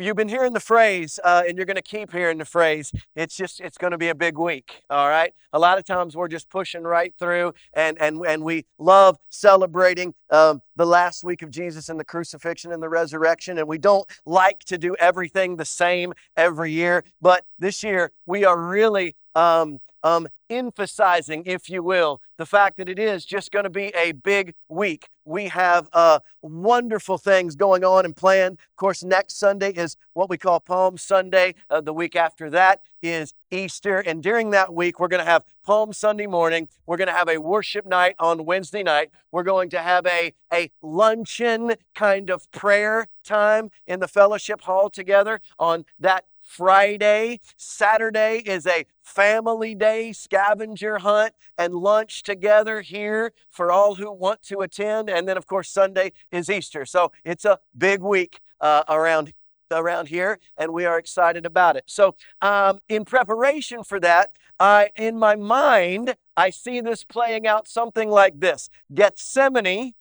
you've been hearing the phrase uh, and you're going to keep hearing the phrase it's just it's going to be a big week all right? A lot of times we're just pushing right through and and and we love celebrating um, the last week of jesus and the crucifixion and the resurrection and we don't like to do everything the same every year but this year we are really um, um, emphasizing, if you will, the fact that it is just going to be a big week. We have uh, wonderful things going on and planned. Of course, next Sunday is what we call Palm Sunday. Uh, the week after that is Easter. And during that week, we're going to have Palm Sunday morning. We're going to have a worship night on Wednesday night. We're going to have a, a luncheon kind of prayer time in the fellowship hall together on that Friday. Saturday is a family day, scavenger hunt, and lunch together here for all who want to attend. And then, of course, Sunday is Easter. So it's a big week uh, around around here, and we are excited about it. So, um, in preparation for that, I, in my mind, I see this playing out something like this: Gethsemane,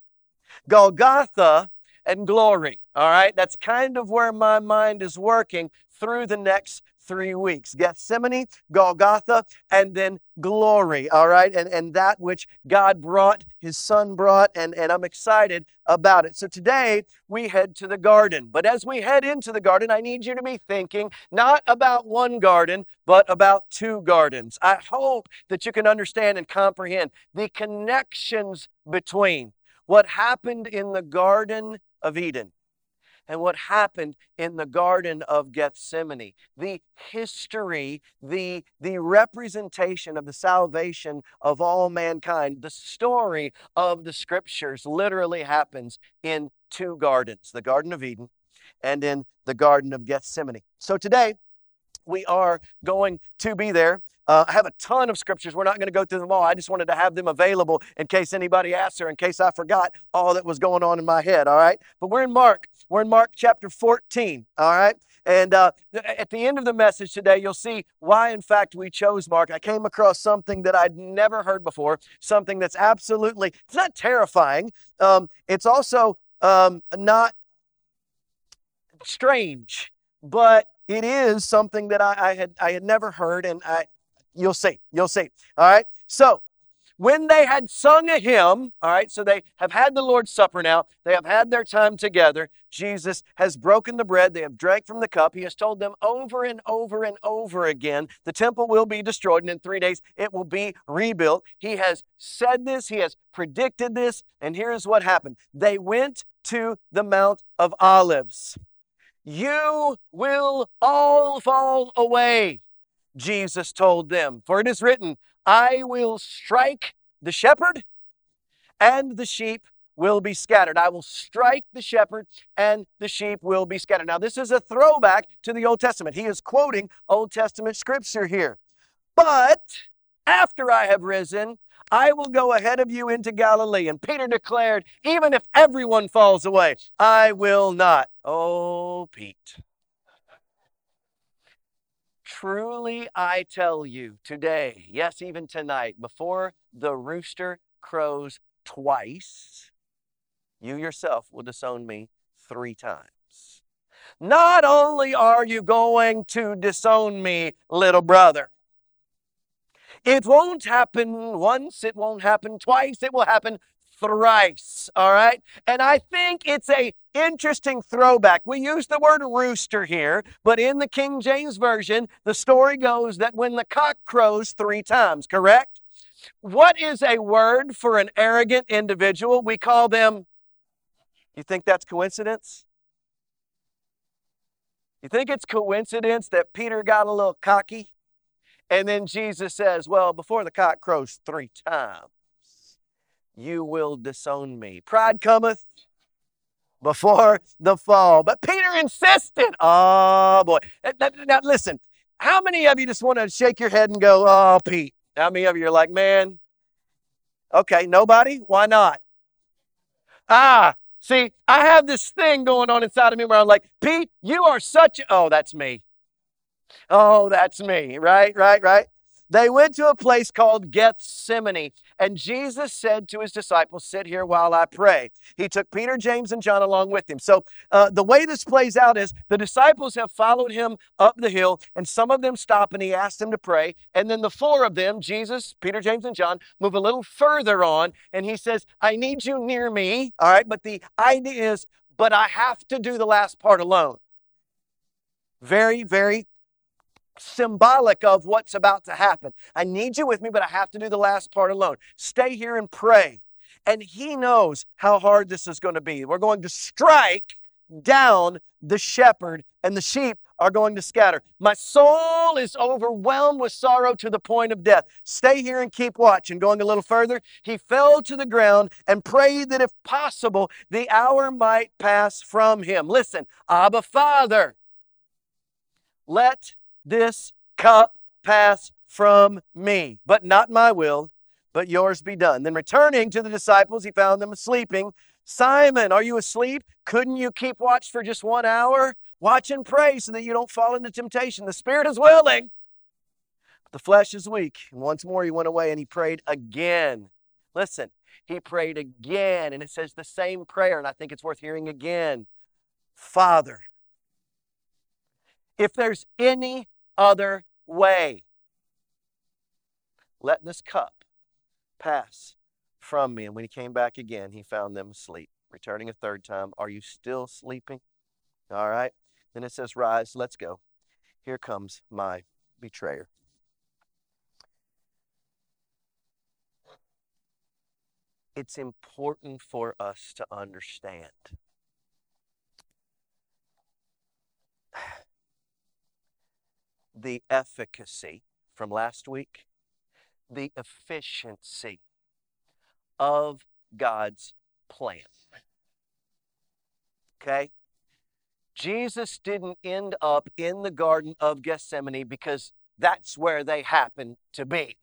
Golgotha, and glory. All right, that's kind of where my mind is working through the next three weeks Gethsemane, Golgotha, and then glory. All right. And, and that which God brought, his son brought, and, and I'm excited about it. So today we head to the garden. But as we head into the garden, I need you to be thinking not about one garden, but about two gardens. I hope that you can understand and comprehend the connections between what happened in the Garden of Eden and what happened in the Garden of Gethsemane. The history, the, the representation of the salvation of all mankind, the story of the scriptures literally happens in two gardens the Garden of Eden and in the Garden of Gethsemane. So today, we are going to be there. Uh, I have a ton of scriptures. We're not going to go through them all. I just wanted to have them available in case anybody asks or in case I forgot all that was going on in my head. All right. But we're in Mark. We're in Mark chapter 14. All right. And uh, at the end of the message today, you'll see why, in fact, we chose Mark. I came across something that I'd never heard before, something that's absolutely, it's not terrifying. Um, it's also um, not strange, but it is something that I, I, had I had never heard, and I you'll see, you'll see. All right. So when they had sung a hymn, all right, so they have had the Lord's Supper now, they have had their time together. Jesus has broken the bread, they have drank from the cup. He has told them over and over and over again the temple will be destroyed, and in three days it will be rebuilt. He has said this, he has predicted this, and here's what happened they went to the Mount of Olives. You will all fall away, Jesus told them. For it is written, I will strike the shepherd, and the sheep will be scattered. I will strike the shepherd, and the sheep will be scattered. Now, this is a throwback to the Old Testament. He is quoting Old Testament scripture here. But after I have risen, I will go ahead of you into Galilee. And Peter declared, Even if everyone falls away, I will not. Oh, Pete. Truly, I tell you today, yes, even tonight, before the rooster crows twice, you yourself will disown me three times. Not only are you going to disown me, little brother, it won't happen once, it won't happen twice, it will happen thrice, all right? And I think it's a interesting throwback. We use the word rooster here, but in the King James Version, the story goes that when the cock crows three times, correct? What is a word for an arrogant individual? We call them, you think that's coincidence? You think it's coincidence that Peter got a little cocky? And then Jesus says, Well, before the cock crows three times, you will disown me. Pride cometh before the fall. But Peter insisted. Oh, boy. Now, listen, how many of you just want to shake your head and go, Oh, Pete? How many of you are like, Man, okay, nobody? Why not? Ah, see, I have this thing going on inside of me where I'm like, Pete, you are such, a, oh, that's me. Oh, that's me, right, right, right. They went to a place called Gethsemane. And Jesus said to his disciples, Sit here while I pray. He took Peter, James, and John along with him. So uh, the way this plays out is the disciples have followed him up the hill, and some of them stop and he asks them to pray. And then the four of them, Jesus, Peter, James, and John, move a little further on, and he says, I need you near me. All right, but the idea is, but I have to do the last part alone. Very, very symbolic of what's about to happen. I need you with me, but I have to do the last part alone. Stay here and pray. And he knows how hard this is going to be. We're going to strike down the shepherd, and the sheep are going to scatter. My soul is overwhelmed with sorrow to the point of death. Stay here and keep watch. And going a little further, he fell to the ground and prayed that if possible, the hour might pass from him. Listen, Abba Father, let this cup pass from me, but not my will, but yours be done. Then returning to the disciples, he found them sleeping. Simon, are you asleep? Couldn't you keep watch for just one hour? Watch and pray so that you don't fall into temptation. The spirit is willing, but the flesh is weak. And once more he went away and he prayed again. Listen, he prayed again, and it says the same prayer, and I think it's worth hearing again. Father, if there's any other way. Let this cup pass from me. And when he came back again, he found them asleep. Returning a third time, Are you still sleeping? All right. Then it says, Rise, let's go. Here comes my betrayer. It's important for us to understand the efficacy from last week, the efficiency of God's plan. Okay? Jesus didn't end up in the Garden of Gethsemane because that's where they happened to be.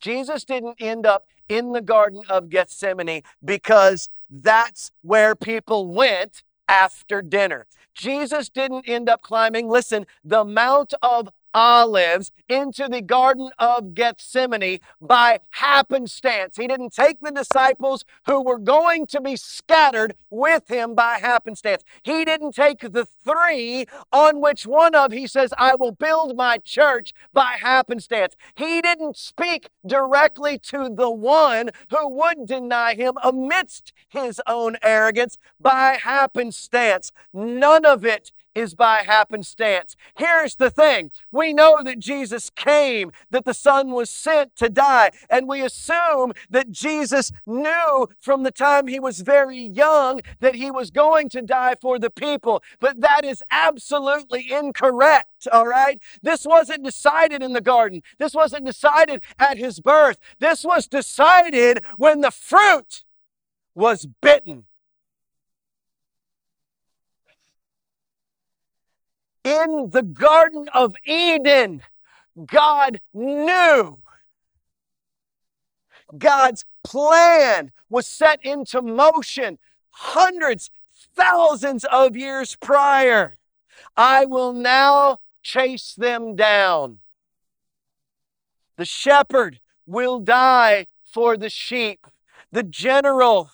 Jesus didn't end up in the Garden of Gethsemane because that's where people went after dinner. Jesus didn't end up climbing, listen, the Mount of Olives into the Garden of Gethsemane by happenstance. He didn't take the disciples who were going to be scattered with him by happenstance. He didn't take the three on which one of he says, I will build my church by happenstance. He didn't speak directly to the one who would deny him amidst his own arrogance by happenstance. None of it is by happenstance. Here's the thing we know that Jesus came, that the Son was sent to die, and we assume that Jesus knew from the time he was very young that he was going to die for the people. But that is absolutely incorrect, all right? This wasn't decided in the garden, this wasn't decided at his birth. This was decided when the fruit was bitten. In the Garden of Eden, God knew. God's plan was set into motion hundreds, thousands of years prior. I will now chase them down. The shepherd will die for the sheep. The general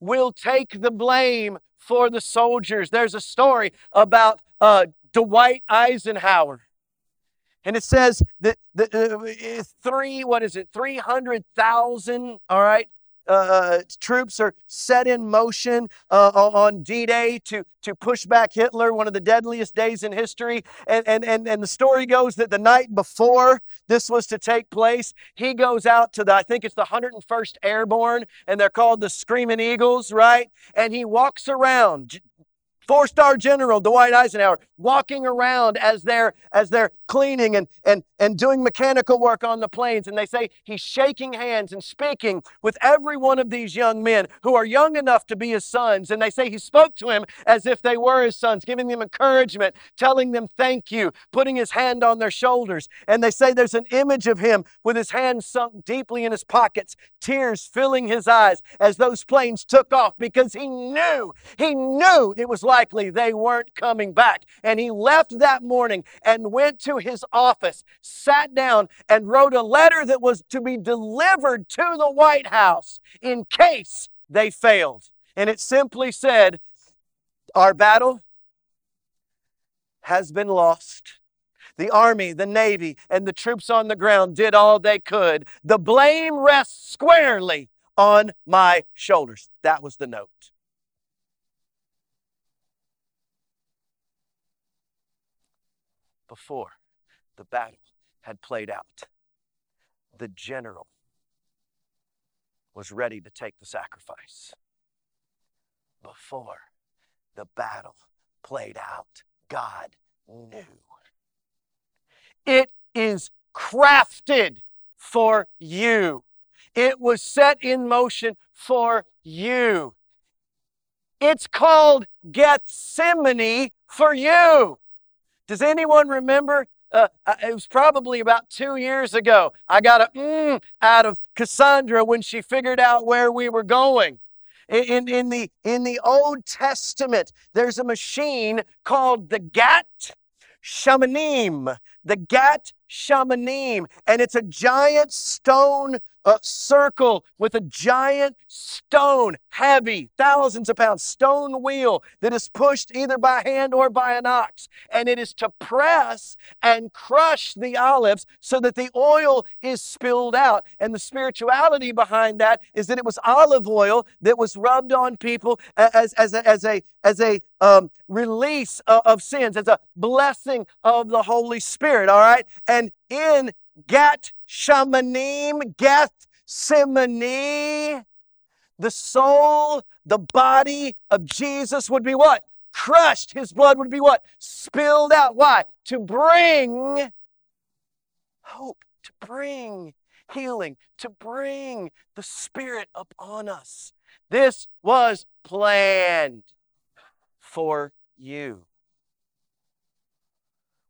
will take the blame for the soldiers. There's a story about uh, Dwight Eisenhower. And it says that the uh, three, what is it, 300,000, all right, uh, troops are set in motion uh, on D-Day to, to push back Hitler, one of the deadliest days in history. And, and, and, and the story goes that the night before this was to take place, he goes out to the, I think it's the 101st Airborne, and they're called the Screaming Eagles, right? And he walks around Four star general Dwight Eisenhower walking around as they're as they're cleaning and, and, and doing mechanical work on the planes. And they say he's shaking hands and speaking with every one of these young men who are young enough to be his sons. And they say he spoke to him as if they were his sons, giving them encouragement, telling them thank you, putting his hand on their shoulders. And they say there's an image of him with his hands sunk deeply in his pockets, tears filling his eyes as those planes took off because he knew, he knew it was like likely they weren't coming back. And he left that morning and went to his office, sat down, and wrote a letter that was to be delivered to the White House in case they failed. And it simply said, Our battle has been lost. The Army, the Navy, and the troops on the ground did all they could. The blame rests squarely on my shoulders. That was the note. Before the battle had played out, the general was ready to take the sacrifice. Before the battle played out, God knew. It is crafted for you. It was set in motion for you. It's called Gethsemane for you. Does anyone remember? Uh, uh, it was probably about two years ago. I got a mm out of Cassandra when she figured out where we were going. In, in, the, in the Old Testament, there's a machine called the Gat Shamanim. The Gat Shamanim. And it's a giant stone a circle with a giant stone, heavy, thousands of pounds, stone wheel that is pushed either by hand or by an ox. And it is to press and crush the olives so that the oil is spilled out. And the spirituality behind that is that it was olive oil that was rubbed on people as, as a, as a, as a um, release of, of sins, as a blessing of the Holy Spirit. All right. And in Gat Shamanim, Geth Simony, the soul, the body of Jesus would be what? Crushed. His blood would be what? Spilled out. Why? To bring hope, to bring healing, to bring the Spirit upon us. This was planned for you.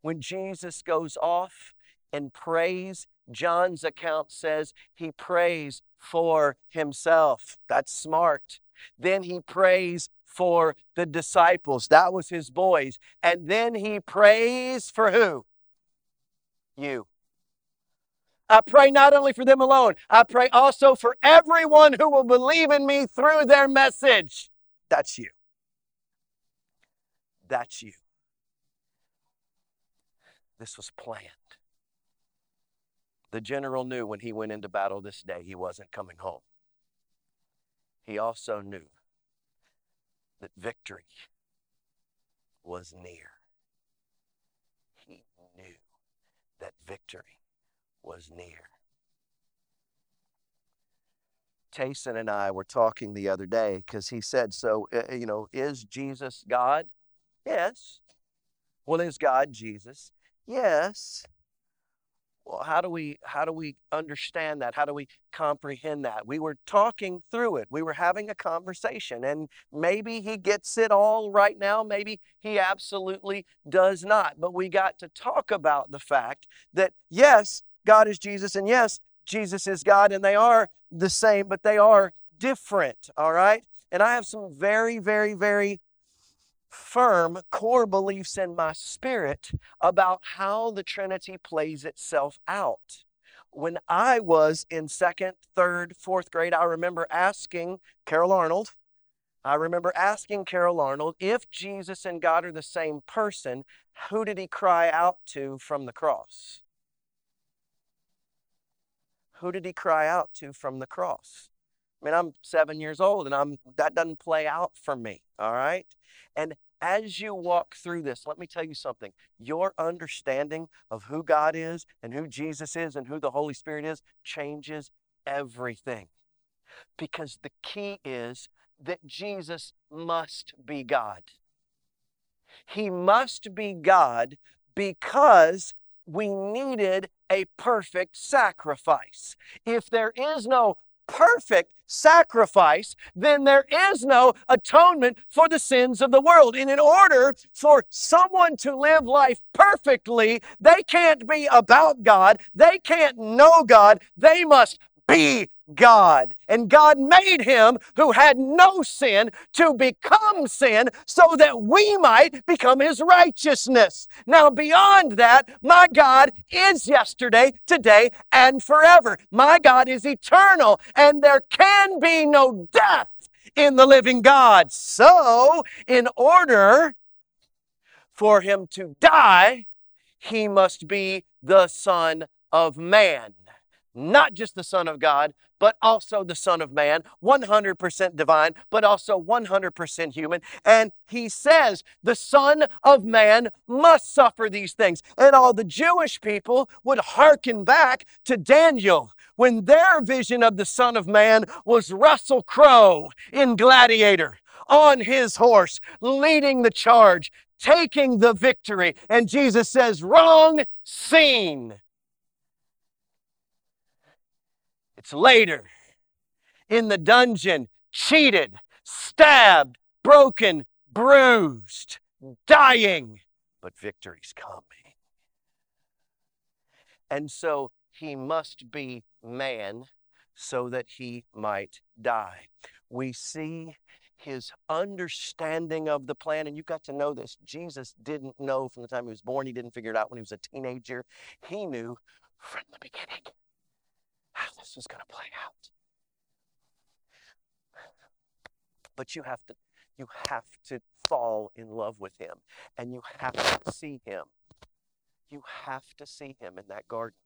When Jesus goes off and prays, John's account says he prays for himself. That's smart. Then he prays for the disciples. That was his boys. And then he prays for who? You. I pray not only for them alone, I pray also for everyone who will believe in me through their message. That's you. That's you. This was planned. The general knew when he went into battle this day he wasn't coming home. He also knew that victory was near. He knew that victory was near. Tayson and I were talking the other day because he said, So, uh, you know, is Jesus God? Yes. Well, is God Jesus? Yes well, how do we how do we understand that? How do we comprehend that? We were talking through it. We were having a conversation and maybe he gets it all right now maybe he absolutely does not. But we got to talk about the fact that yes god is jesus and yes jesus is god and they are the same but they are different all right? And i have some very very very firm core beliefs in my spirit about how the Trinity plays itself out. When I was in second, third, fourth grade, I remember asking Carol Arnold, I remember asking Carol Arnold, if Jesus and God are the same person, who did he cry out to from the cross? Who did he cry out to from the cross? I mean, I'm seven years old and I'm that doesn't play out for me. All right. And as you walk through this, let me tell you something. Your understanding of who God is and who Jesus is and who the Holy Spirit is changes everything. Because the key is that Jesus must be God. He must be God because we needed a perfect sacrifice. If there is no perfect sacrifice, then there is no atonement for the sins of the world. And in order for someone to live life perfectly, they can't be about God, they can't know God, they must be God. And God made him who had no sin to become sin so that we might become his righteousness. Now, beyond that, my God is yesterday, today, and forever. My God is eternal, and there can be no death in the living God. So, in order for him to die, he must be the Son of Man. Not just the Son of God, but also the Son of Man, 100% divine, but also 100% human. And he says the Son of Man must suffer these things. And all the Jewish people would hearken back to Daniel when their vision of the Son of Man was Russell Crowe in Gladiator on his horse, leading the charge, taking the victory. And Jesus says, Wrong scene. It's later in the dungeon, cheated, stabbed, broken, bruised, dying, but victory's coming. And so he must be man so that he might die. We see his understanding of the plan. And you've got to know this. Jesus didn't know from the time he was born, he didn't figure it out when he was a teenager. He knew from the beginning how this is going to play out. But you have to you have to fall in love with him and you have to see him. You have to see him in that garden.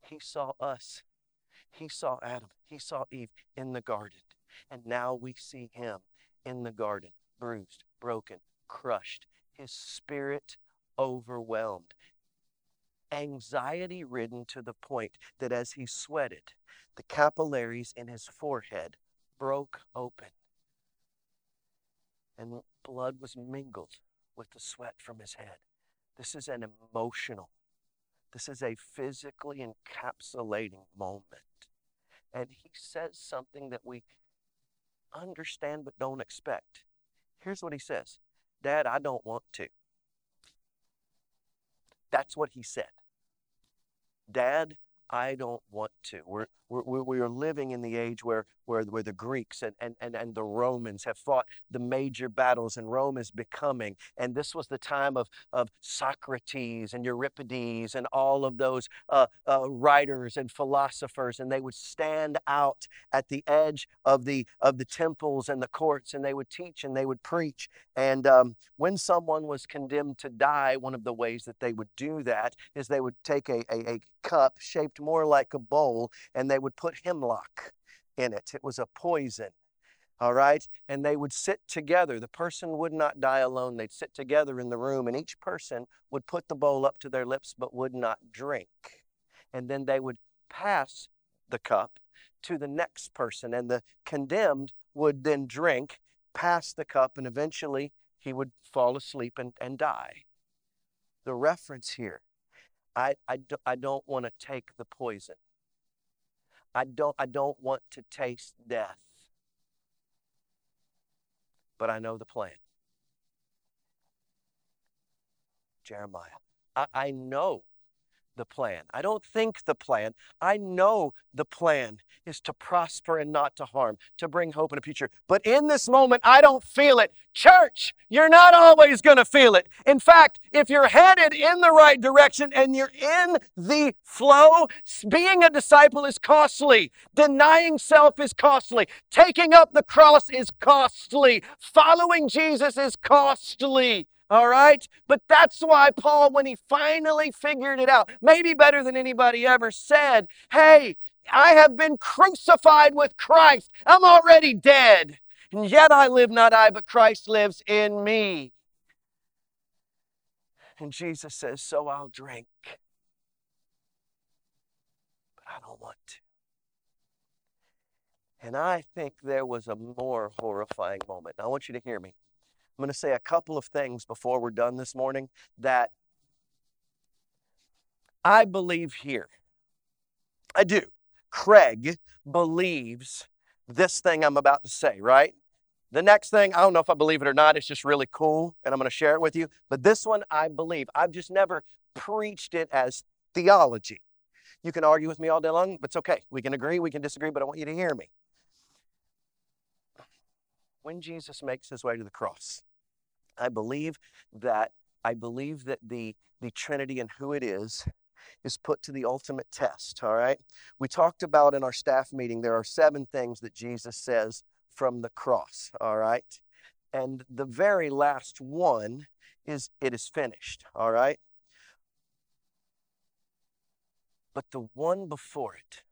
He saw us. He saw Adam. He saw Eve in the garden. And now we see him in the garden, bruised, broken, crushed, his spirit overwhelmed, anxiety ridden to the point that as he sweated, the capillaries in his forehead broke open and blood was mingled with the sweat from his head. This is an emotional, this is a physically encapsulating moment. And he says something that we understand but don't expect. Here's what he says Dad, I don't want to. That's what he said. Dad, I don't want to. We're, we're, we are living in the age where, where, where the Greeks and, and, and, and the Romans have fought the major battles, and Rome is becoming. And this was the time of, of Socrates and Euripides and all of those uh, uh, writers and philosophers, and they would stand out at the edge of the, of the temples and the courts, and they would teach and they would preach. And um, when someone was condemned to die, one of the ways that they would do that is they would take a, a, a cup shaped more like a bowl, and they would put hemlock in it. It was a poison. All right. And they would sit together. The person would not die alone. They'd sit together in the room, and each person would put the bowl up to their lips but would not drink. And then they would pass the cup to the next person, and the condemned would then drink, pass the cup, and eventually he would fall asleep and, and die. The reference here I, I, do, I don't want to take the poison. I don't, I don't want to taste death. But I know the plan. Jeremiah, I, I know the plan. I don't think the plan. I know the plan is to prosper and not to harm, to bring hope and a future. But in this moment, I don't feel it. Church, you're not always going to feel it. In fact, if you're headed in the right direction and you're in the flow, being a disciple is costly. Denying self is costly. Taking up the cross is costly. Following Jesus is costly. All right? But that's why Paul, when he finally figured it out, maybe better than anybody ever said, Hey, I have been crucified with Christ. I'm already dead. And yet I live not I, but Christ lives in me. And Jesus says, So I'll drink. But I don't want to. And I think there was a more horrifying moment. I want you to hear me. I'm going to say a couple of things before we're done this morning that I believe here. I do. Craig believes this thing I'm about to say, right? The next thing, I don't know if I believe it or not, it's just really cool, and I'm going to share it with you. But this one, I believe. I've just never preached it as theology. You can argue with me all day long, but it's okay. We can agree, we can disagree, but I want you to hear me. When Jesus makes his way to the cross, I believe that I believe that the the Trinity and who it is is put to the ultimate test, all right? We talked about in our staff meeting there are seven things that Jesus says from the cross, all right? And the very last one is it is finished, all right? But the one before it,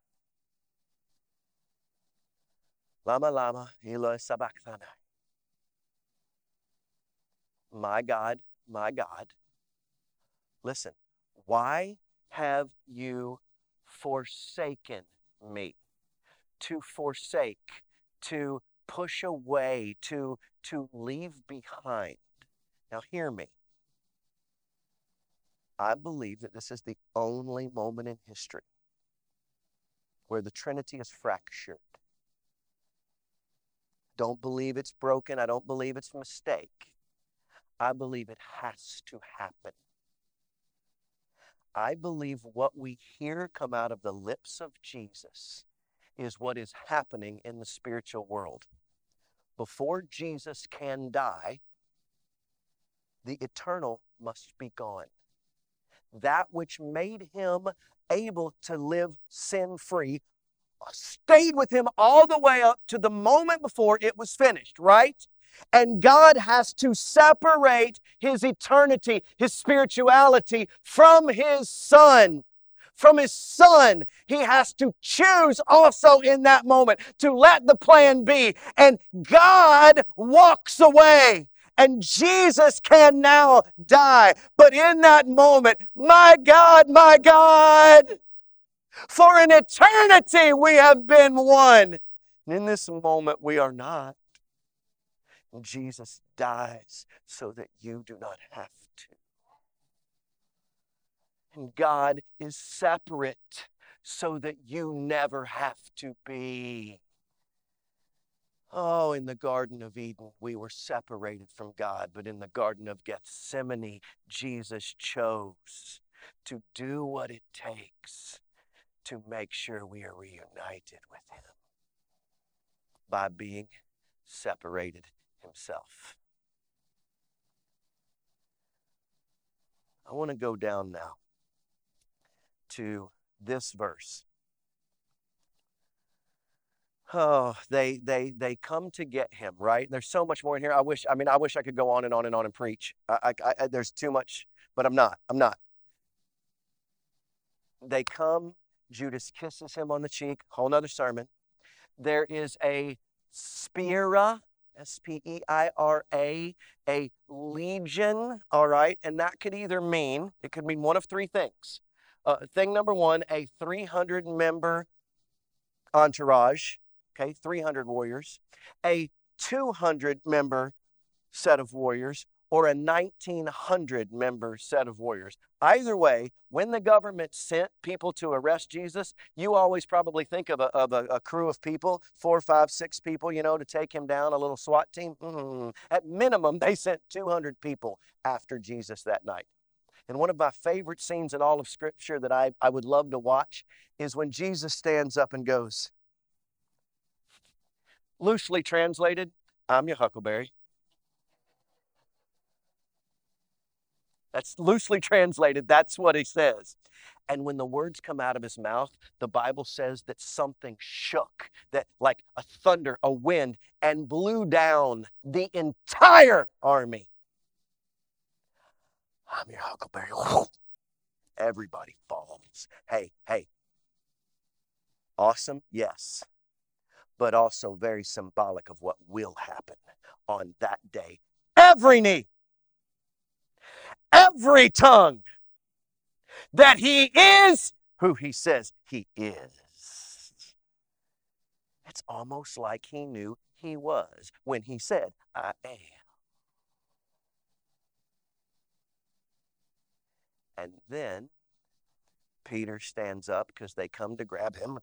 Lama Lama Eloi Sabachthani. My God, my God. Listen, why have you forsaken me? To forsake, to push away, to, to leave behind. Now, hear me. I believe that this is the only moment in history where the Trinity is fractured. Don't believe it's broken. I don't believe it's a mistake. I believe it has to happen. I believe what we hear come out of the lips of Jesus is what is happening in the spiritual world. Before Jesus can die, the eternal must be gone. That which made him able to live sin free stayed with him all the way up to the moment before it was finished, right? And God has to separate his eternity, his spirituality from his son. From his son, he has to choose also in that moment to let the plan be. And God walks away and Jesus can now die. But in that moment, my God, my God, for an eternity we have been one. And in this moment, we are not. Jesus dies so that you do not have to. And God is separate so that you never have to be. Oh, in the Garden of Eden, we were separated from God, but in the Garden of Gethsemane, Jesus chose to do what it takes to make sure we are reunited with Him by being separated himself. I want to go down now to this verse. Oh, they they they come to get him, right? There's so much more in here. I wish, I mean, I wish I could go on and on and on and preach. I, I, I there's too much, but I'm not. I'm not. They come. Judas kisses him on the cheek. Whole nother sermon. There is a spira S P E I R A, a legion, all right? And that could either mean, it could mean one of three things. Uh, thing number one, a 300 member entourage, okay, 300 warriors, a 200 member set of warriors, or a 1900 member set of warriors. Either way, when the government sent people to arrest Jesus, you always probably think of a, of a, a crew of people, four, five, six people, you know, to take him down, a little SWAT team. Mm-hmm. At minimum, they sent 200 people after Jesus that night. And one of my favorite scenes in all of Scripture that I, I would love to watch is when Jesus stands up and goes, loosely translated, I'm your huckleberry. That's loosely translated. That's what he says. And when the words come out of his mouth, the Bible says that something shook, that like a thunder, a wind, and blew down the entire army. I'm your huckleberry. Everybody falls. Hey, hey. Awesome? Yes. But also very symbolic of what will happen on that day. Every knee every tongue that he is who he says he is. It's almost like he knew he was when he said, I am. And then Peter stands up because they come to grab him,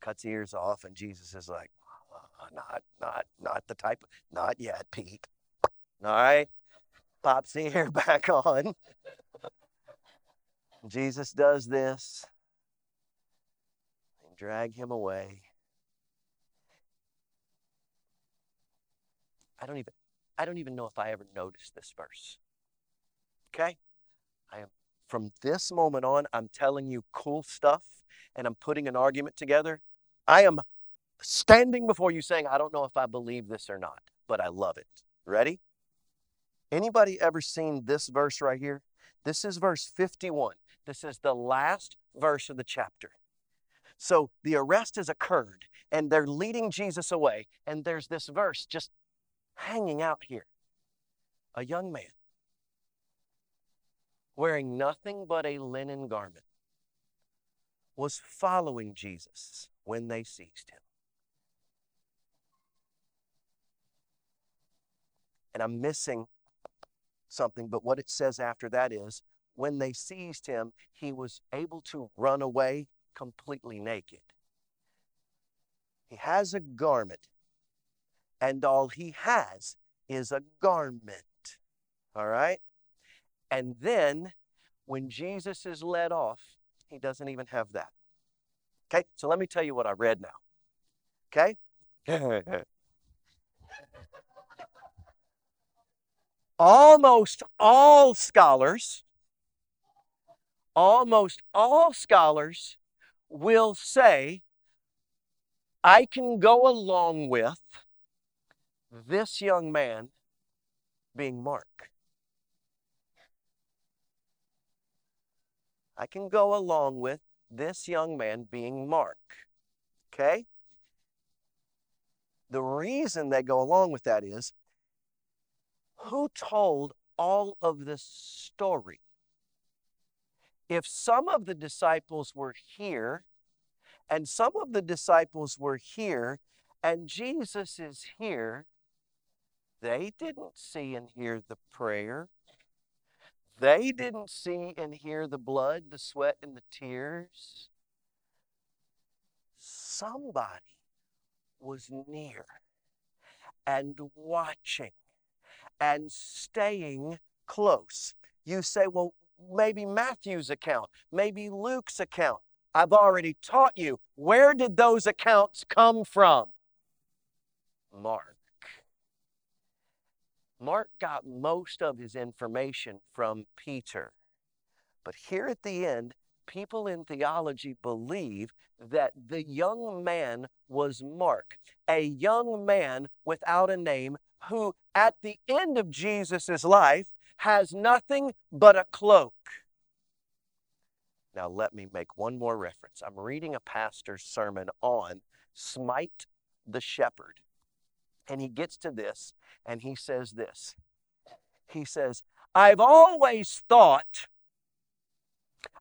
cuts ears off, and Jesus is like, not, not, not the type, not yet, Pete. All right, pops the hair back on. Jesus does this. and drag him away. I don't even I don't even know if I ever noticed this verse. Okay? I am from this moment on, I'm telling you cool stuff and I'm putting an argument together. I am standing before you saying, I don't know if I believe this or not, but I love it. Ready? Anybody ever seen this verse right here? This is verse 51. This is the last verse of the chapter. So the arrest has occurred and they're leading Jesus away, and there's this verse just hanging out here. A young man wearing nothing but a linen garment was following Jesus when they seized him. And I'm missing something, but what it says after that is when they seized him, he was able to run away completely naked. He has a garment, and all he has is a garment. All right? And then when Jesus is led off, he doesn't even have that. Okay? So let me tell you what I read now. Okay? almost all scholars, almost all scholars will say, I can go along with this young man being Mark. I can go along with this young man being Mark. Okay? The reason they go along with that is who told all of this story? If some of the disciples were here and some of the disciples were here and Jesus is here, they didn't see and hear the prayer. They didn't see and hear the blood, the sweat, and the tears. Somebody was near and watching and staying close. You say, well, maybe Matthew's account, maybe Luke's account. I've already taught you. Where did those accounts come from? Mark. Mark got most of his information from Peter. But here at the end, people in theology believe that the young man was Mark, a young man without a name who, at the end of Jesus' life, has nothing but a cloak. Now, let me make one more reference. I'm reading a pastor's sermon on Smite the Shepherd. And he gets to this and he says this. He says, I've always thought,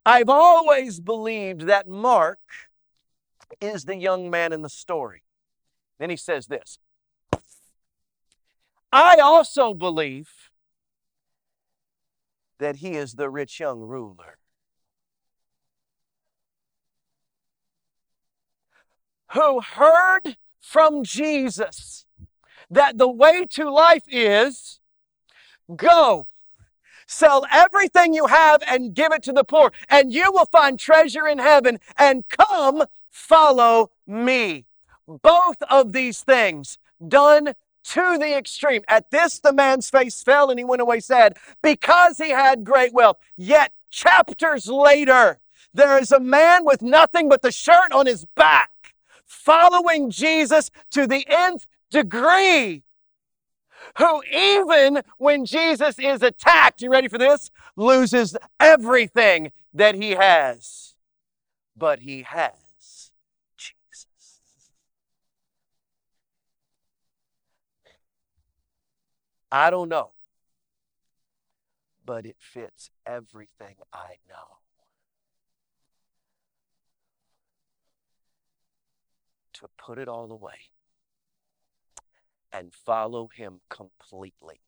I've always believed that Mark is the young man in the story. Then he says this I also believe that he is the rich young ruler. Who heard from Jesus that the way to life is go, sell everything you have and give it to the poor, and you will find treasure in heaven, and come follow me. Both of these things done to the extreme. At this, the man's face fell and he went away sad because he had great wealth. Yet, chapters later, there is a man with nothing but the shirt on his back following Jesus to the nth degree. Who, even when Jesus is attacked, you ready for this? Loses everything that he has. But he has I don't know. But it fits everything I know. To put it all away and follow him completely.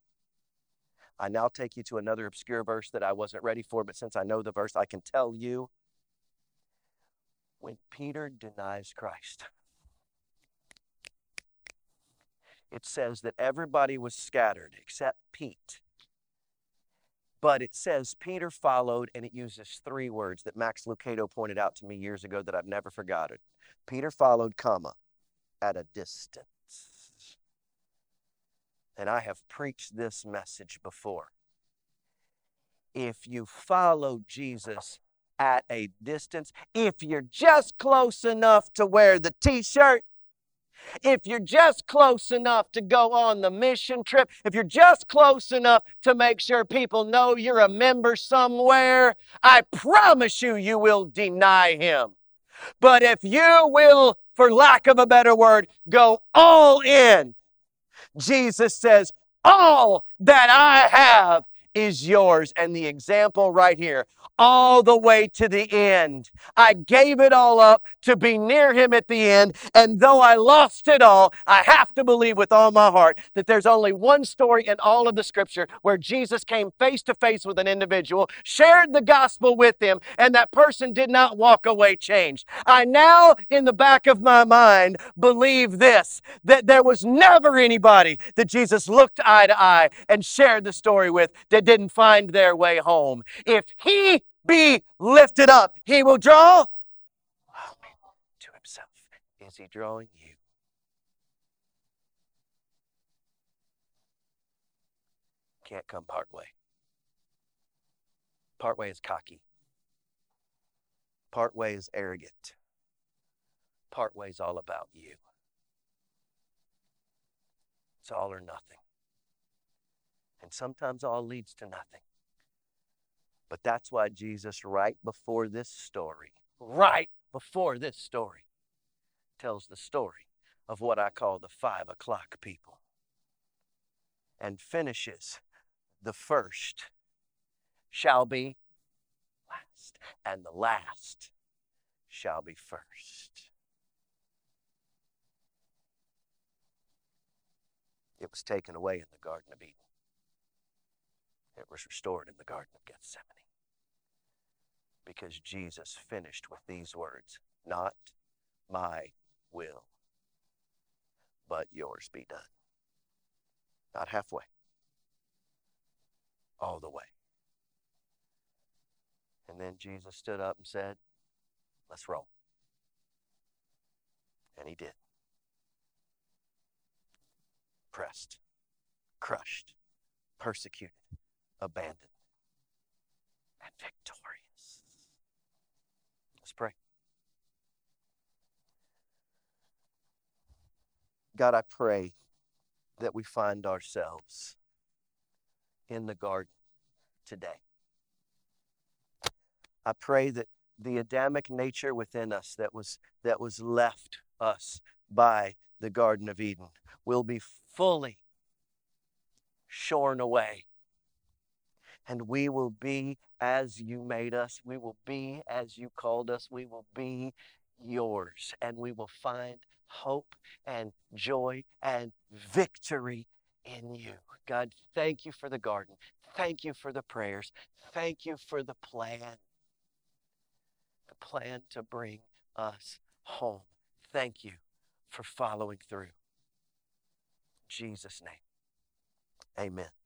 I now take you to another obscure verse that I wasn't ready for, but since I know the verse, I can tell you when Peter denies Christ it says that everybody was scattered except Pete. But it says Peter followed, and it uses three words that Max Lucado pointed out to me years ago that I've never forgotten. Peter followed, comma, at a distance. And I have preached this message before. If you follow Jesus at a distance, if you're just close enough to wear the t shirt, if you're just close enough to go on the mission trip, if you're just close enough to make sure people know you're a member somewhere, I promise you, you will deny him. But if you will, for lack of a better word, go all in, Jesus says, All that I have is yours. And the example right here, all the way to the end. I gave it all up to be near him at the end. And though I lost it all, I have to believe with all my heart that there's only one story in all of the scripture where Jesus came face to face with an individual, shared the gospel with him, and that person did not walk away changed. I now, in the back of my mind, believe this that there was never anybody that Jesus looked eye to eye and shared the story with that didn't find their way home. If he be lifted up, he will draw to himself. Is he drawing you? Can't come part way. Part way is cocky. Part way is arrogant. Part way is all about you. It's all or nothing. And sometimes all leads to nothing. But that's why Jesus, right before this story, right before this story, tells the story of what I call the five o'clock people and finishes the first shall be last, and the last shall be first. It was taken away in the Garden of Eden. It was restored in the Garden of Gethsemane. Because Jesus finished with these words Not my will, but yours be done. Not halfway, all the way. And then Jesus stood up and said, Let's roll. And he did. Pressed, crushed, persecuted abandoned, and victorious. Let's pray. God, I pray that we find ourselves in the garden today. I pray that the Adamic nature within us that was, that was left us by the Garden of Eden will be fully shorn away and we will be as you made us. We will be as you called us. We will be yours, and we will find hope and joy and victory in you. God, thank you for the garden. Thank you for the prayers. Thank you for the plan. The plan to bring us home. Thank you for following through. In Jesus' name, amen.